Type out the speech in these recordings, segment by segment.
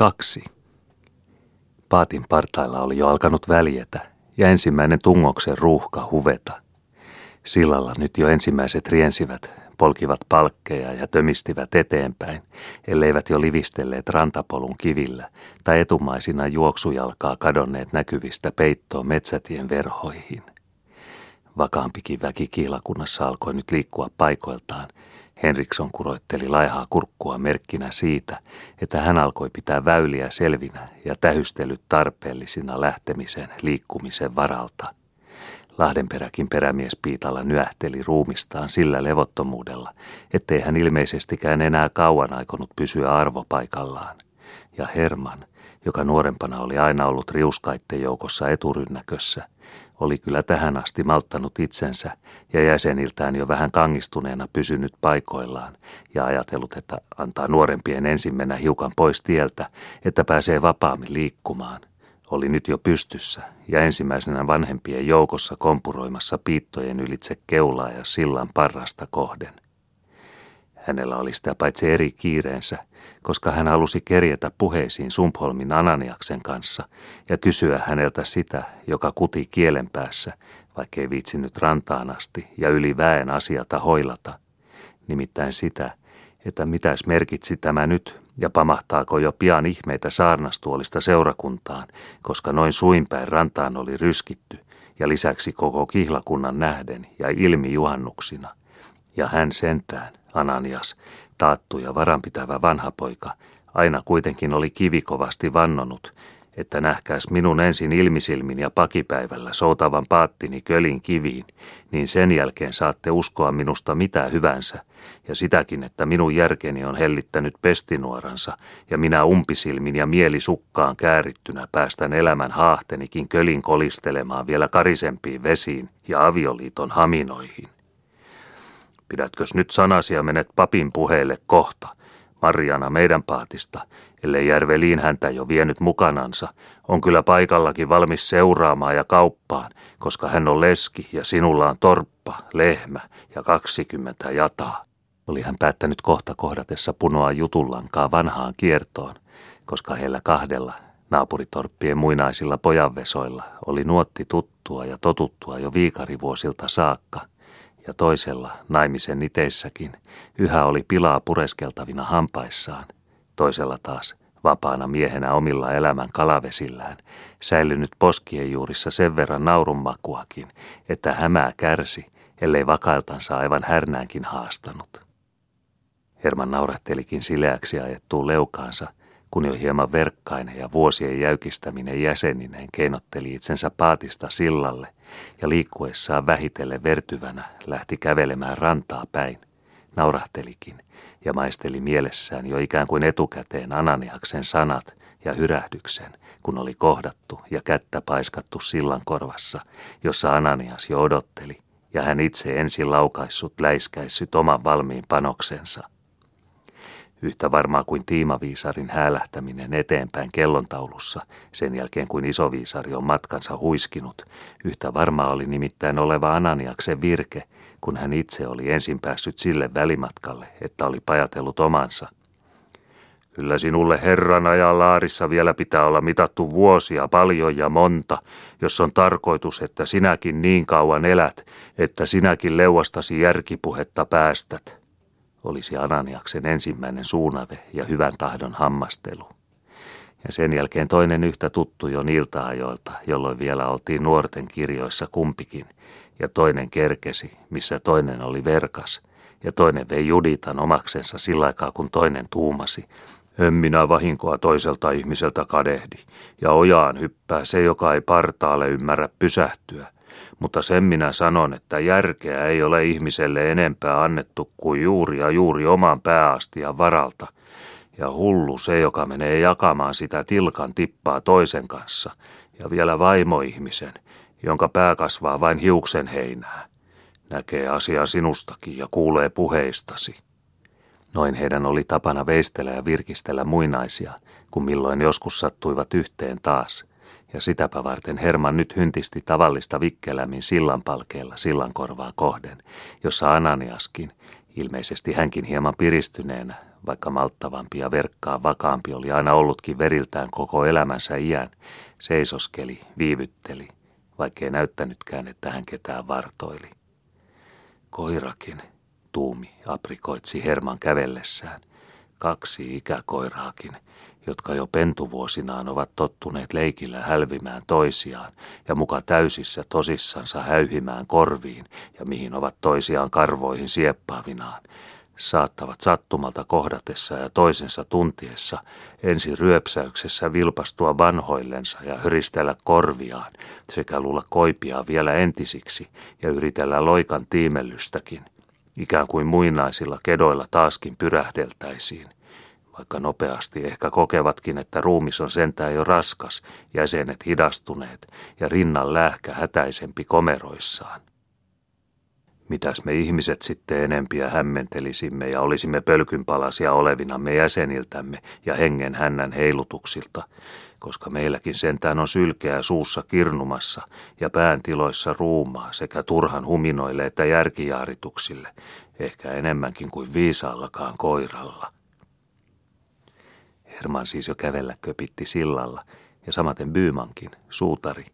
Kaksi. Paatin partailla oli jo alkanut väljetä ja ensimmäinen tungoksen ruuhka huveta. Sillalla nyt jo ensimmäiset riensivät, polkivat palkkeja ja tömistivät eteenpäin, elleivät jo livistelleet rantapolun kivillä tai etumaisina juoksujalkaa kadonneet näkyvistä peittoon metsätien verhoihin. Vakaampikin väki kiilakunnassa alkoi nyt liikkua paikoiltaan – Henriksson kuroitteli laihaa kurkkua merkkinä siitä, että hän alkoi pitää väyliä selvinä ja tähystelyt tarpeellisina lähtemisen liikkumisen varalta. Lahdenperäkin perämies Piitalla nyähteli ruumistaan sillä levottomuudella, ettei hän ilmeisestikään enää kauan aikonut pysyä arvopaikallaan. Ja Herman, joka nuorempana oli aina ollut riuskaitten joukossa eturynnäkössä – oli kyllä tähän asti malttanut itsensä ja jäseniltään jo vähän kangistuneena pysynyt paikoillaan ja ajatellut, että antaa nuorempien ensin mennä hiukan pois tieltä, että pääsee vapaammin liikkumaan. Oli nyt jo pystyssä ja ensimmäisenä vanhempien joukossa kompuroimassa piittojen ylitse keulaa ja sillan parrasta kohden. Hänellä oli sitä paitsi eri kiireensä, koska hän halusi kerjetä puheisiin Sumpholmin Ananiaksen kanssa ja kysyä häneltä sitä, joka kuti kielen päässä, vaikkei viitsinyt rantaan asti ja yli väen asiata hoilata. Nimittäin sitä, että mitäs merkitsi tämä nyt ja pamahtaako jo pian ihmeitä saarnastuolista seurakuntaan, koska noin suinpäin rantaan oli ryskitty ja lisäksi koko kihlakunnan nähden ja ilmi juhannuksina. Ja hän sentään, Ananias, taattu ja varanpitävä vanha poika, aina kuitenkin oli kivikovasti vannonut, että nähkäis minun ensin ilmisilmin ja pakipäivällä soutavan paattini kölin kiviin, niin sen jälkeen saatte uskoa minusta mitä hyvänsä, ja sitäkin, että minun järkeni on hellittänyt pestinuoransa, ja minä umpisilmin ja mielisukkaan käärittynä päästän elämän haahtenikin kölin kolistelemaan vielä karisempiin vesiin ja avioliiton haminoihin. Pidätkös nyt sanasia menet papin puheelle kohta, Mariana meidän paatista, ellei Järveliin häntä jo vienyt mukanansa, on kyllä paikallakin valmis seuraamaan ja kauppaan, koska hän on leski ja sinulla on torppa, lehmä ja kaksikymmentä jataa. Oli hän päättänyt kohta kohdatessa punoa jutullankaa vanhaan kiertoon, koska heillä kahdella naapuritorppien muinaisilla pojanvesoilla oli nuotti tuttua ja totuttua jo viikarivuosilta saakka – ja toisella, naimisen iteissäkin, yhä oli pilaa pureskeltavina hampaissaan. Toisella taas, vapaana miehenä omilla elämän kalavesillään, säilynyt poskien juurissa sen verran naurunmakuakin, että hämää kärsi, ellei vakailtansa aivan härnäänkin haastanut. Herman naurattelikin sileäksi ajettuun leukaansa – kun jo hieman verkkainen ja vuosien jäykistäminen jäsenineen keinotteli itsensä paatista sillalle ja liikkuessaan vähitellen vertyvänä lähti kävelemään rantaa päin, naurahtelikin ja maisteli mielessään jo ikään kuin etukäteen Ananiaksen sanat ja hyrähdyksen, kun oli kohdattu ja kättä paiskattu sillan korvassa, jossa Ananias jo odotteli, ja hän itse ensin laukaissut läiskäissyt oman valmiin panoksensa – Yhtä varmaa kuin tiimaviisarin häälähtäminen eteenpäin kellontaulussa sen jälkeen kuin isoviisari on matkansa huiskinut, yhtä varmaa oli nimittäin oleva Ananiaksen virke, kun hän itse oli ensin päässyt sille välimatkalle, että oli pajatellut omansa. Kyllä sinulle Herran ajan laarissa vielä pitää olla mitattu vuosia paljon ja monta, jos on tarkoitus, että sinäkin niin kauan elät, että sinäkin leuastasi järkipuhetta päästät olisi Ananiaksen ensimmäinen suunave ja hyvän tahdon hammastelu. Ja sen jälkeen toinen yhtä tuttu jo niiltä ajoilta, jolloin vielä oltiin nuorten kirjoissa kumpikin, ja toinen kerkesi, missä toinen oli verkas, ja toinen vei Juditan omaksensa sillä aikaa, kun toinen tuumasi. En minä vahinkoa toiselta ihmiseltä kadehdi, ja ojaan hyppää se, joka ei partaalle ymmärrä pysähtyä – mutta sen minä sanon, että järkeä ei ole ihmiselle enempää annettu kuin juuri ja juuri oman pääastian varalta. Ja hullu se, joka menee jakamaan sitä tilkan tippaa toisen kanssa, ja vielä vaimoihmisen, jonka pää kasvaa vain hiuksen heinää. Näkee asian sinustakin ja kuulee puheistasi. Noin heidän oli tapana veistellä ja virkistellä muinaisia, kun milloin joskus sattuivat yhteen taas – ja sitäpä varten Herman nyt hyntisti tavallista vikkelämmin sillanpalkeella sillankorvaa kohden, jossa Ananiaskin, ilmeisesti hänkin hieman piristyneenä, vaikka malttavampi ja verkkaa vakaampi oli aina ollutkin veriltään koko elämänsä iän, seisoskeli, viivytteli, vaikkei näyttänytkään, että hän ketään vartoili. Koirakin, tuumi aprikoitsi Herman kävellessään. Kaksi ikäkoiraakin, jotka jo pentuvuosinaan ovat tottuneet leikillä hälvimään toisiaan ja muka täysissä tosissansa häyhimään korviin ja mihin ovat toisiaan karvoihin sieppaavinaan, saattavat sattumalta kohdatessa ja toisensa tuntiessa ensi ryöpsäyksessä vilpastua vanhoillensa ja hyristellä korviaan sekä luulla koipia vielä entisiksi ja yritellä loikan tiimellystäkin, ikään kuin muinaisilla kedoilla taaskin pyrähdeltäisiin vaikka nopeasti ehkä kokevatkin, että ruumis on sentään jo raskas, jäsenet hidastuneet ja rinnan lähkä hätäisempi komeroissaan. Mitäs me ihmiset sitten enempiä hämmentelisimme ja olisimme pölkynpalasia olevinamme jäseniltämme ja hengen hännän heilutuksilta, koska meilläkin sentään on sylkeä suussa kirnumassa ja pään tiloissa ruumaa sekä turhan huminoille että järkijaarituksille, ehkä enemmänkin kuin viisaallakaan koiralla. Herman siis jo kävellä köpitti sillalla ja samaten Byymankin, suutari,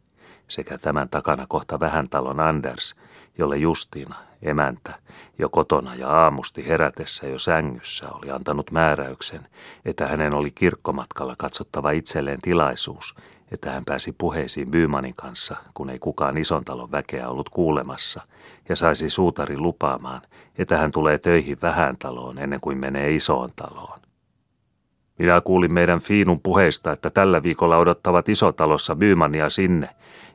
sekä tämän takana kohta vähän talon Anders, jolle Justiina, emäntä, jo kotona ja aamusti herätessä jo sängyssä oli antanut määräyksen, että hänen oli kirkkomatkalla katsottava itselleen tilaisuus, että hän pääsi puheisiin Byymanin kanssa, kun ei kukaan ison talon väkeä ollut kuulemassa, ja saisi suutari lupaamaan, että hän tulee töihin vähän taloon ennen kuin menee isoon taloon. Minä kuulin meidän Fiinun puheista, että tällä viikolla odottavat isotalossa Bymania sinne,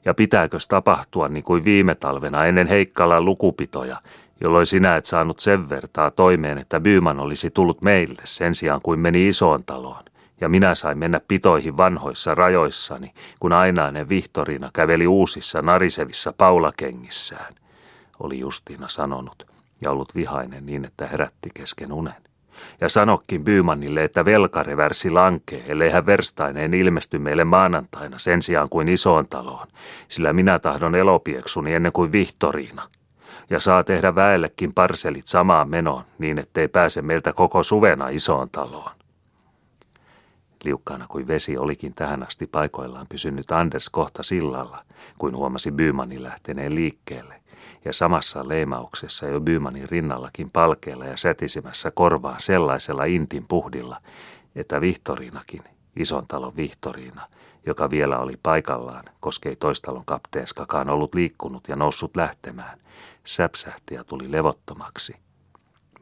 ja pitääkös tapahtua niin kuin viime talvena ennen Heikkalan lukupitoja, jolloin sinä et saanut sen vertaa toimeen, että Byman olisi tullut meille sen sijaan kuin meni isoon taloon. Ja minä sain mennä pitoihin vanhoissa rajoissani, kun ainainen Vihtorina käveli uusissa narisevissa paulakengissään, oli Justiina sanonut, ja ollut vihainen niin, että herätti kesken unen ja sanokkin Bymanille, että velkareversi lankee, ellei hän verstaineen ilmesty meille maanantaina sen sijaan kuin isoon taloon, sillä minä tahdon elopieksuni ennen kuin Vihtoriina. Ja saa tehdä väellekin parselit samaan menoon, niin ettei pääse meiltä koko suvena isoon taloon. Liukkaana kuin vesi olikin tähän asti paikoillaan pysynyt Anders kohta sillalla, kuin huomasi Bymanin lähteneen liikkeelle ja samassa leimauksessa jo Bymanin rinnallakin palkeella ja sätisemässä korvaan sellaisella intin puhdilla, että Vihtoriinakin, ison talon Vihtoriina, joka vielä oli paikallaan, koska ei toistalon kapteenskakaan ollut liikkunut ja noussut lähtemään, säpsähti ja tuli levottomaksi.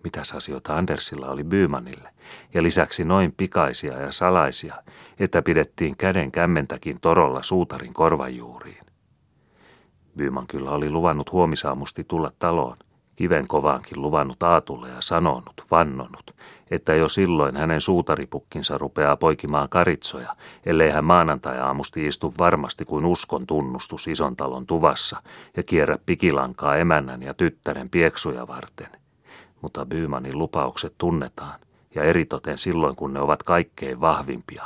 Mitäs asioita Andersilla oli Bymanille, ja lisäksi noin pikaisia ja salaisia, että pidettiin käden kämmentäkin torolla suutarin korvajuuriin. Byman kyllä oli luvannut huomisaamusti tulla taloon, kiven kovaankin luvannut Aatulle ja sanonut, vannonut, että jo silloin hänen suutaripukkinsa rupeaa poikimaan karitsoja, ellei hän maanantai-aamusti istu varmasti kuin uskon tunnustus ison talon tuvassa ja kierrä pikilankaa emännän ja tyttären pieksuja varten. Mutta Bymanin lupaukset tunnetaan, ja eritoten silloin, kun ne ovat kaikkein vahvimpia.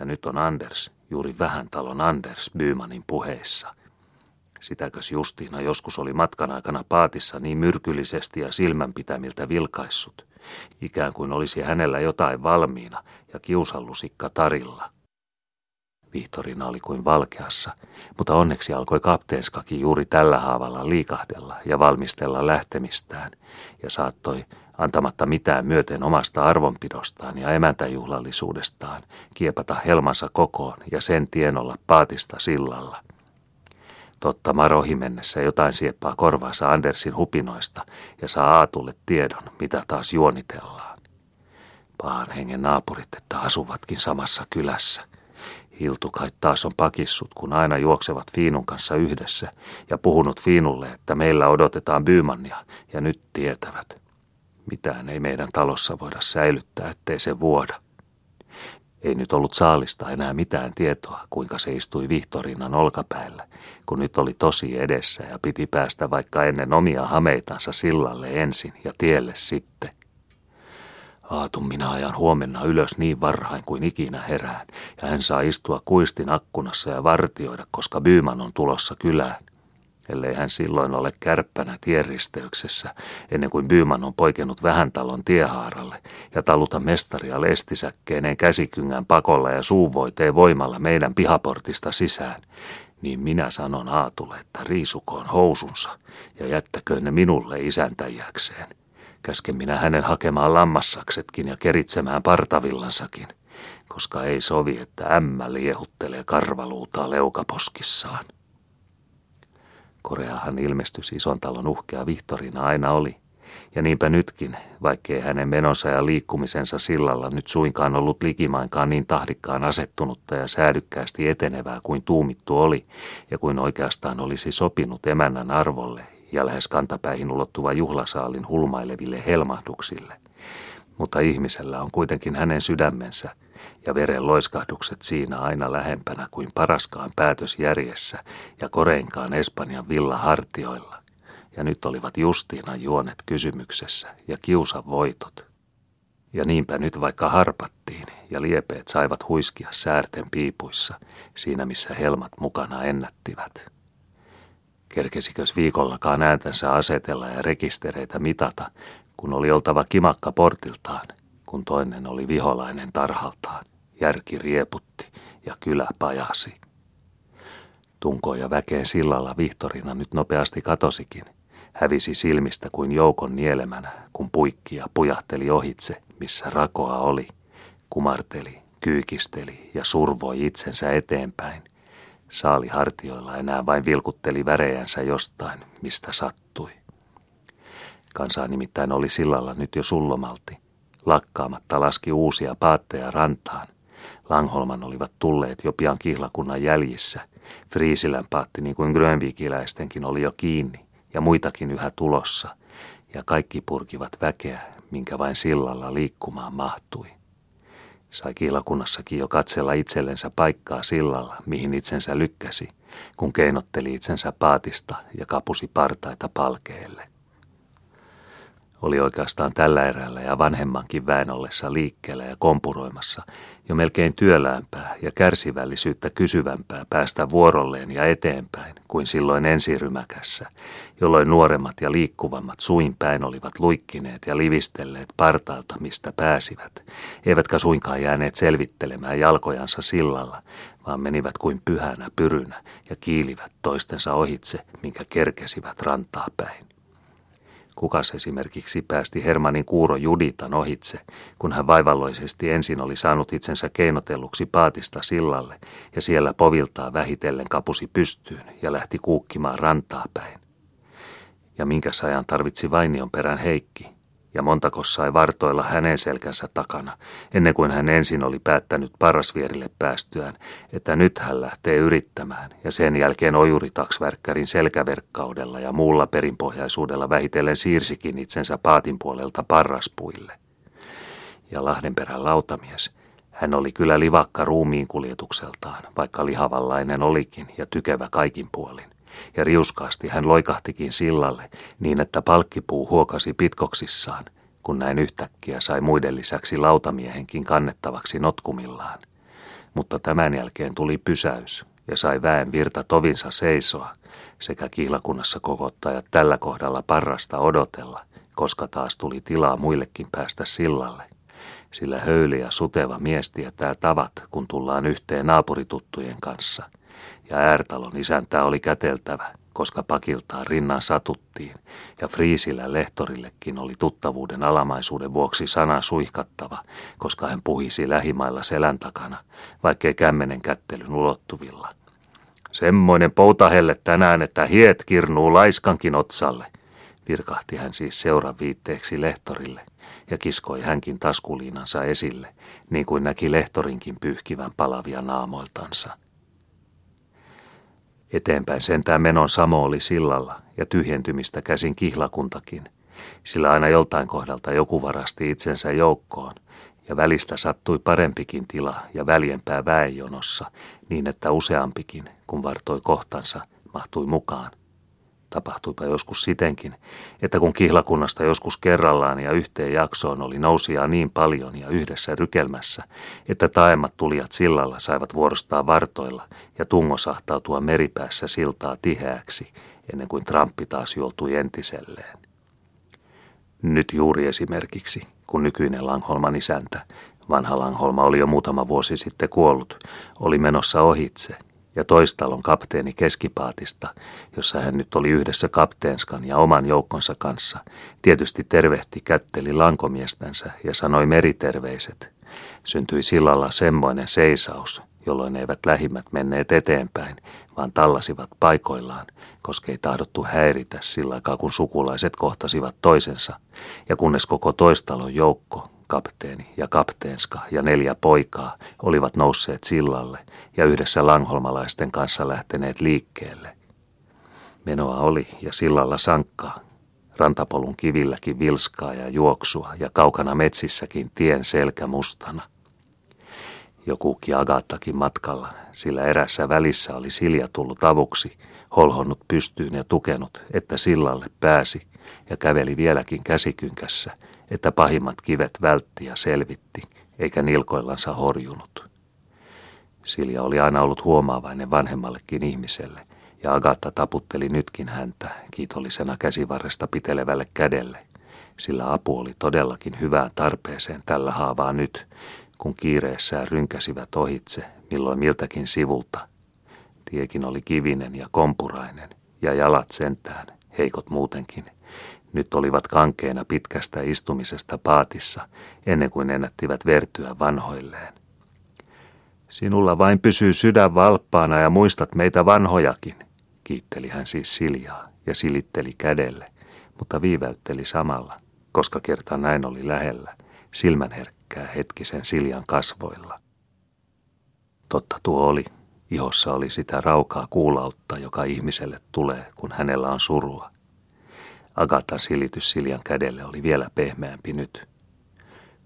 Ja nyt on Anders, juuri vähän talon Anders Bymanin puheissa – Sitäkös Justiina joskus oli matkan aikana paatissa niin myrkyllisesti ja silmänpitämiltä vilkaissut, ikään kuin olisi hänellä jotain valmiina ja kiusallusikka tarilla. Vihtorina oli kuin valkeassa, mutta onneksi alkoi kapteenskakin juuri tällä haavalla liikahdella ja valmistella lähtemistään, ja saattoi, antamatta mitään myöten omasta arvonpidostaan ja emäntäjuhlallisuudestaan, kiepata helmansa kokoon ja sen tienolla paatista sillalla – Totta Marohi mennessä jotain sieppaa korvaansa Andersin hupinoista ja saa Aatulle tiedon, mitä taas juonitellaan. Pahan hengen naapurit, että asuvatkin samassa kylässä. kai taas on pakissut, kun aina juoksevat Fiinun kanssa yhdessä ja puhunut Fiinulle, että meillä odotetaan Byymannia ja nyt tietävät. Mitään ei meidän talossa voida säilyttää, ettei se vuoda. Ei nyt ollut saalista enää mitään tietoa, kuinka se istui Vihtorinan olkapäällä, kun nyt oli tosi edessä ja piti päästä vaikka ennen omia hameitansa sillalle ensin ja tielle sitten. Aatun minä ajan huomenna ylös niin varhain kuin ikinä herään, ja hän saa istua kuistin akkunassa ja vartioida, koska Byyman on tulossa kylään. Ellei hän silloin ole kärppänä tienristeyksessä, ennen kuin Byyman on poikennut vähän talon tiehaaralle ja taluta mestaria lestisäkkeineen käsikyngän pakolla ja suuvoiteen voimalla meidän pihaportista sisään, niin minä sanon Aatulle, että riisukoon housunsa ja jättäköön ne minulle isäntäjäkseen. Käsken minä hänen hakemaan lammassaksetkin ja keritsemään partavillansakin, koska ei sovi, että ämmä liehuttelee karvaluutaa leukaposkissaan. Koreahan ilmestys ison talon uhkea Vihtorina aina oli. Ja niinpä nytkin, vaikkei hänen menonsa ja liikkumisensa sillalla nyt suinkaan ollut likimainkaan niin tahdikkaan asettunutta ja säädykkäästi etenevää kuin tuumittu oli, ja kuin oikeastaan olisi sopinut emännän arvolle ja lähes kantapäihin ulottuva juhlasaalin hulmaileville helmahduksille. Mutta ihmisellä on kuitenkin hänen sydämensä – ja veren loiskahdukset siinä aina lähempänä kuin paraskaan päätös järjessä ja koreinkaan Espanjan villa hartioilla. Ja nyt olivat Justiina juonet kysymyksessä ja kiusa voitot. Ja niinpä nyt vaikka harpattiin ja liepeet saivat huiskia säärten piipuissa, siinä missä helmat mukana ennättivät. Kerkesikös viikollakaan ääntänsä asetella ja rekistereitä mitata, kun oli oltava kimakka portiltaan – kun toinen oli viholainen tarhaltaan. Järki rieputti ja kylä pajasi. Tunko ja väkeen sillalla Vihtorina nyt nopeasti katosikin. Hävisi silmistä kuin joukon nielemänä, kun puikki ja pujahteli ohitse, missä rakoa oli. Kumarteli, kyykisteli ja survoi itsensä eteenpäin. Saali hartioilla enää vain vilkutteli värejänsä jostain, mistä sattui. Kansaa nimittäin oli sillalla nyt jo sullomalti. Lakkaamatta laski uusia paatteja rantaan. Langholman olivat tulleet jo pian kihlakunnan jäljissä. Friisilän paatti niin kuin Grönvikiläistenkin oli jo kiinni ja muitakin yhä tulossa. Ja kaikki purkivat väkeä, minkä vain sillalla liikkumaan mahtui. Sai kihlakunnassakin jo katsella itsellensä paikkaa sillalla, mihin itsensä lykkäsi, kun keinotteli itsensä paatista ja kapusi partaita palkeelle oli oikeastaan tällä erällä ja vanhemmankin väen ollessa liikkeellä ja kompuroimassa jo melkein työläämpää ja kärsivällisyyttä kysyvämpää päästä vuorolleen ja eteenpäin kuin silloin ensirymäkässä, jolloin nuoremmat ja liikkuvammat suinpäin olivat luikkineet ja livistelleet partaalta, mistä pääsivät, eivätkä suinkaan jääneet selvittelemään jalkojansa sillalla, vaan menivät kuin pyhänä pyrynä ja kiilivät toistensa ohitse, minkä kerkesivät rantaa päin. Kukas esimerkiksi päästi Hermanin kuuro Juditan ohitse, kun hän vaivalloisesti ensin oli saanut itsensä keinotelluksi paatista sillalle ja siellä poviltaa vähitellen kapusi pystyyn ja lähti kuukkimaan rantaa päin. Ja minkä ajan tarvitsi Vainion perän Heikki, ja montako sai vartoilla hänen selkänsä takana, ennen kuin hän ensin oli päättänyt parasvierille päästyään, että nyt hän lähtee yrittämään, ja sen jälkeen ojuritaksvärkkärin selkäverkkaudella ja muulla perinpohjaisuudella vähitellen siirsikin itsensä paatin puolelta parraspuille. Ja Lahdenperän lautamies, hän oli kyllä livakka ruumiin kuljetukseltaan, vaikka lihavallainen olikin ja tykevä kaikin puolin ja riuskaasti hän loikahtikin sillalle niin, että palkkipuu huokasi pitkoksissaan, kun näin yhtäkkiä sai muiden lisäksi lautamiehenkin kannettavaksi notkumillaan. Mutta tämän jälkeen tuli pysäys ja sai väen virta tovinsa seisoa sekä kihlakunnassa kokottajat tällä kohdalla parrasta odotella, koska taas tuli tilaa muillekin päästä sillalle sillä höyli ja suteva mies tietää tavat, kun tullaan yhteen naapurituttujen kanssa – ja Äärtalon isäntää oli käteltävä, koska pakiltaan rinnan satuttiin, ja Friisillä lehtorillekin oli tuttavuuden alamaisuuden vuoksi sana suihkattava, koska hän puhisi lähimailla selän takana, vaikkei kämmenen kättelyn ulottuvilla. Semmoinen poutahelle tänään, että hiet kirnuu laiskankin otsalle, virkahti hän siis seuran viitteeksi lehtorille, ja kiskoi hänkin taskuliinansa esille, niin kuin näki lehtorinkin pyyhkivän palavia naamoiltansa – Eteenpäin sentään menon samo oli sillalla ja tyhjentymistä käsin kihlakuntakin, sillä aina joltain kohdalta joku varasti itsensä joukkoon, ja välistä sattui parempikin tila ja väljempää väenjonossa, niin että useampikin, kun vartoi kohtansa, mahtui mukaan. Tapahtuipa joskus sitenkin, että kun kihlakunnasta joskus kerrallaan ja yhteen jaksoon oli nousia niin paljon ja yhdessä rykelmässä, että taemmat tulijat sillalla saivat vuorostaa vartoilla ja tungo sahtautua meripäässä siltaa tiheäksi, ennen kuin Trumpi taas joutui entiselleen. Nyt juuri esimerkiksi, kun nykyinen Langholman isäntä, vanha Langholma oli jo muutama vuosi sitten kuollut, oli menossa ohitse ja toistalon kapteeni keskipaatista, jossa hän nyt oli yhdessä kapteenskan ja oman joukkonsa kanssa, tietysti tervehti kätteli lankomiestänsä ja sanoi meriterveiset. Syntyi sillalla semmoinen seisaus, jolloin eivät lähimmät menneet eteenpäin, vaan tallasivat paikoillaan, koska ei tahdottu häiritä sillä aikaa, kun sukulaiset kohtasivat toisensa, ja kunnes koko toistalon joukko, kapteeni ja kapteenska ja neljä poikaa olivat nousseet sillalle ja yhdessä langholmalaisten kanssa lähteneet liikkeelle. Menoa oli ja sillalla sankkaa, rantapolun kivilläkin vilskaa ja juoksua ja kaukana metsissäkin tien selkä mustana. Joku Agatakin matkalla, sillä erässä välissä oli Silja tullut avuksi, holhonnut pystyyn ja tukenut, että sillalle pääsi ja käveli vieläkin käsikynkässä, että pahimmat kivet vältti ja selvitti, eikä nilkoillansa horjunut. Silja oli aina ollut huomaavainen vanhemmallekin ihmiselle, ja Agatta taputteli nytkin häntä kiitollisena käsivarresta pitelevälle kädelle, sillä apu oli todellakin hyvään tarpeeseen tällä haavaa nyt, kun kiireessään rynkäsivät ohitse milloin miltäkin sivulta. Tiekin oli kivinen ja kompurainen, ja jalat sentään, heikot muutenkin. Nyt olivat kankeena pitkästä istumisesta paatissa, ennen kuin ennättivät vertyä vanhoilleen. Sinulla vain pysyy sydän valppaana ja muistat meitä vanhojakin, kiitteli hän siis Siljaa ja silitteli kädelle, mutta viiväytteli samalla, koska kerta näin oli lähellä, silmänherkkää hetkisen Siljan kasvoilla. Totta tuo oli, ihossa oli sitä raukaa kuulautta, joka ihmiselle tulee, kun hänellä on surua. Agatan silitys Siljan kädelle oli vielä pehmeämpi nyt.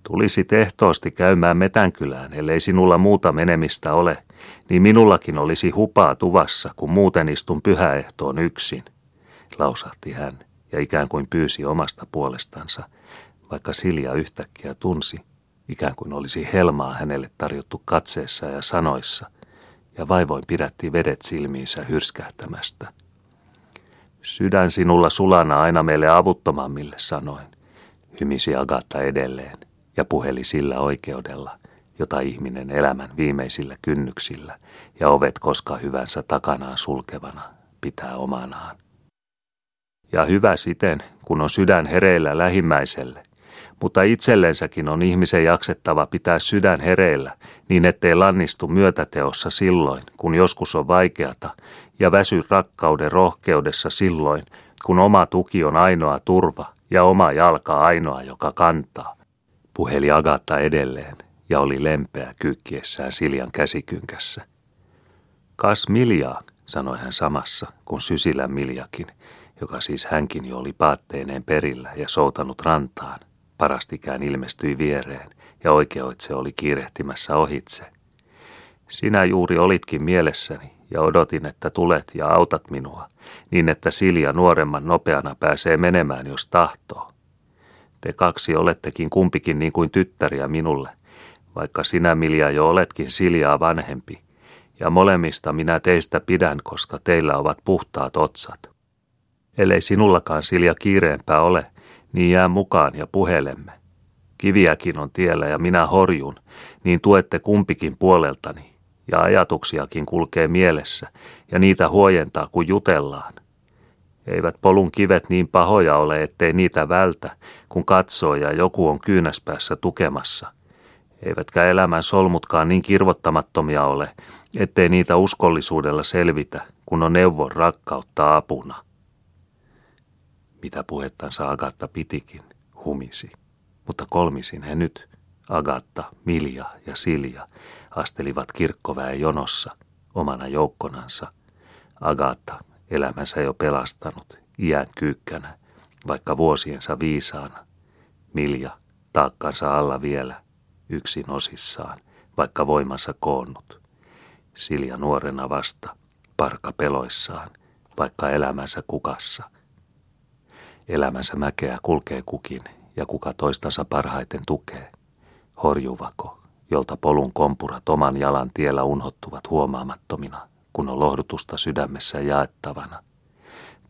Tulisi tehtoosti käymään Metänkylään, ellei sinulla muuta menemistä ole, niin minullakin olisi hupaa tuvassa, kun muuten istun pyhäehtoon yksin, lausahti hän ja ikään kuin pyysi omasta puolestansa, vaikka Silja yhtäkkiä tunsi, ikään kuin olisi helmaa hänelle tarjottu katseessa ja sanoissa, ja vaivoin pidätti vedet silmiinsä hyrskähtämästä. Sydän sinulla sulana aina meille avuttomammille, sanoin, hymisi Agatta edelleen ja puheli sillä oikeudella, jota ihminen elämän viimeisillä kynnyksillä ja ovet koska hyvänsä takanaan sulkevana pitää omanaan. Ja hyvä siten, kun on sydän hereillä lähimmäiselle, mutta itsellensäkin on ihmisen jaksettava pitää sydän hereillä, niin ettei lannistu myötäteossa silloin, kun joskus on vaikeata, ja väsy rakkauden rohkeudessa silloin, kun oma tuki on ainoa turva ja oma jalka ainoa, joka kantaa. Puheli Agatta edelleen ja oli lempeä kyykkiessään Siljan käsikynkässä. Kas Miljaa, sanoi hän samassa, kun Sysilän Miljakin, joka siis hänkin jo oli paatteineen perillä ja soutanut rantaan, parastikään ilmestyi viereen ja oikeoitse oli kiirehtimässä ohitse. Sinä juuri olitkin mielessäni ja odotin, että tulet ja autat minua, niin että Silja nuoremman nopeana pääsee menemään, jos tahtoo. Te kaksi olettekin kumpikin niin kuin tyttäriä minulle, vaikka sinä Milja jo oletkin Siljaa vanhempi, ja molemmista minä teistä pidän, koska teillä ovat puhtaat otsat. Ellei sinullakaan Silja kiireempää ole, niin jää mukaan ja puhelemme. Kiviäkin on tiellä ja minä horjun, niin tuette kumpikin puoleltani, ja ajatuksiakin kulkee mielessä, ja niitä huojentaa, kun jutellaan. Eivät polun kivet niin pahoja ole, ettei niitä vältä, kun katsoo ja joku on kyynäspäässä tukemassa. Eivätkä elämän solmutkaan niin kirvottamattomia ole, ettei niitä uskollisuudella selvitä, kun on neuvon rakkautta apuna. Mitä puhettansa Agatta pitikin, humisi. Mutta kolmisin he nyt, Agatta, Milja ja Silja, astelivat kirkkoväen jonossa, omana joukkonansa. Agatta, elämänsä jo pelastanut, iän kyykkänä, vaikka vuosiensa viisaana. Milja, taakkansa alla vielä, yksin osissaan, vaikka voimansa koonnut. Silja nuorena vasta, parka peloissaan, vaikka elämänsä kukassa – Elämänsä mäkeä kulkee kukin ja kuka toistansa parhaiten tukee. Horjuvako, jolta polun kompurat oman jalan tiellä unhottuvat huomaamattomina, kun on lohdutusta sydämessä jaettavana.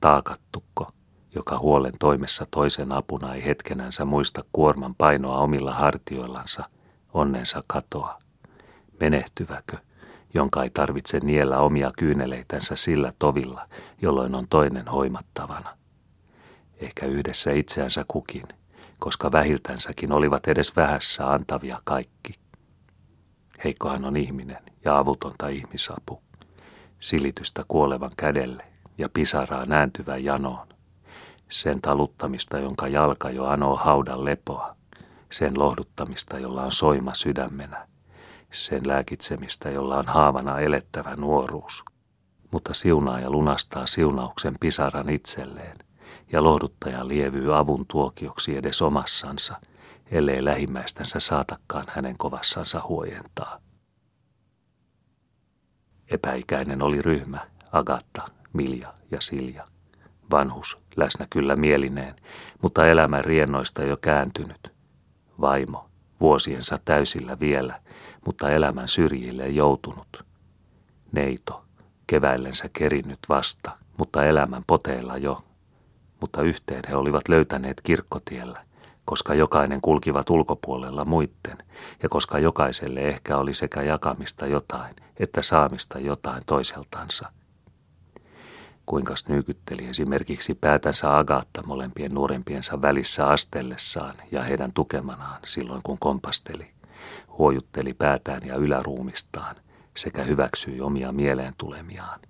taakattukko, joka huolen toimessa toisen apuna ei hetkenänsä muista kuorman painoa omilla hartioillansa, onnensa katoa. Menehtyväkö, jonka ei tarvitse niellä omia kyyneleitänsä sillä tovilla, jolloin on toinen hoimattavana. Ehkä yhdessä itseänsä kukin, koska vähiltänsäkin olivat edes vähässä antavia kaikki. Heikkohan on ihminen ja avutonta ihmisapu. Silitystä kuolevan kädelle ja pisaraa nääntyvän janoon. Sen taluttamista, jonka jalka jo anoo haudan lepoa. Sen lohduttamista, jolla on soima sydämenä sen lääkitsemistä, jolla on haavana elettävä nuoruus. Mutta siunaaja lunastaa siunauksen pisaran itselleen, ja lohduttaja lievyy avun tuokioksi edes omassansa, ellei lähimmäistänsä saatakaan hänen kovassansa huojentaa. Epäikäinen oli ryhmä, Agatta, Milja ja Silja. Vanhus, läsnä kyllä mielineen, mutta elämän riennoista jo kääntynyt. Vaimo, vuosiensa täysillä vielä, mutta elämän syrjille joutunut. Neito, keväillensä kerinnyt vasta, mutta elämän poteella jo. Mutta yhteen he olivat löytäneet kirkkotiellä, koska jokainen kulkivat ulkopuolella muitten, ja koska jokaiselle ehkä oli sekä jakamista jotain, että saamista jotain toiseltansa. Kuinkas nykytteli esimerkiksi päätänsä Agatta molempien nuorempiensa välissä astellessaan ja heidän tukemanaan silloin kun kompasteli huojutteli päätään ja yläruumistaan sekä hyväksyi omia mieleen tulemiaan.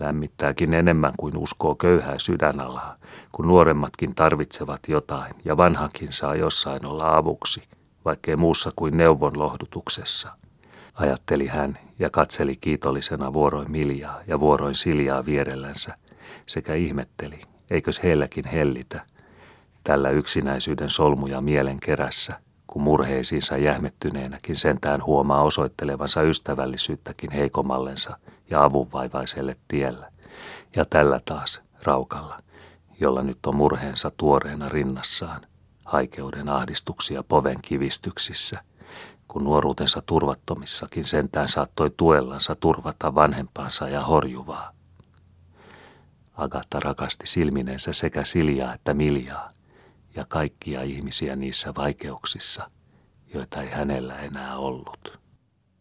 Lämmittääkin enemmän kuin uskoo köyhää sydänalaa, kun nuoremmatkin tarvitsevat jotain ja vanhakin saa jossain olla avuksi, vaikkei muussa kuin neuvon lohdutuksessa. Ajatteli hän ja katseli kiitollisena vuoroin Miljaa ja vuoroin Siljaa vierellänsä sekä ihmetteli, eikös heilläkin hellitä, tällä yksinäisyyden solmuja mielen kerässä – kun murheisiinsa jähmettyneenäkin sentään huomaa osoittelevansa ystävällisyyttäkin heikomallensa ja avunvaivaiselle tiellä. Ja tällä taas, raukalla, jolla nyt on murheensa tuoreena rinnassaan, haikeuden ahdistuksia poven kivistyksissä, kun nuoruutensa turvattomissakin sentään saattoi tuellansa turvata vanhempaansa ja horjuvaa. Agatta rakasti silmineensä sekä Siljaa että Miljaa, ja kaikkia ihmisiä niissä vaikeuksissa, joita ei hänellä enää ollut.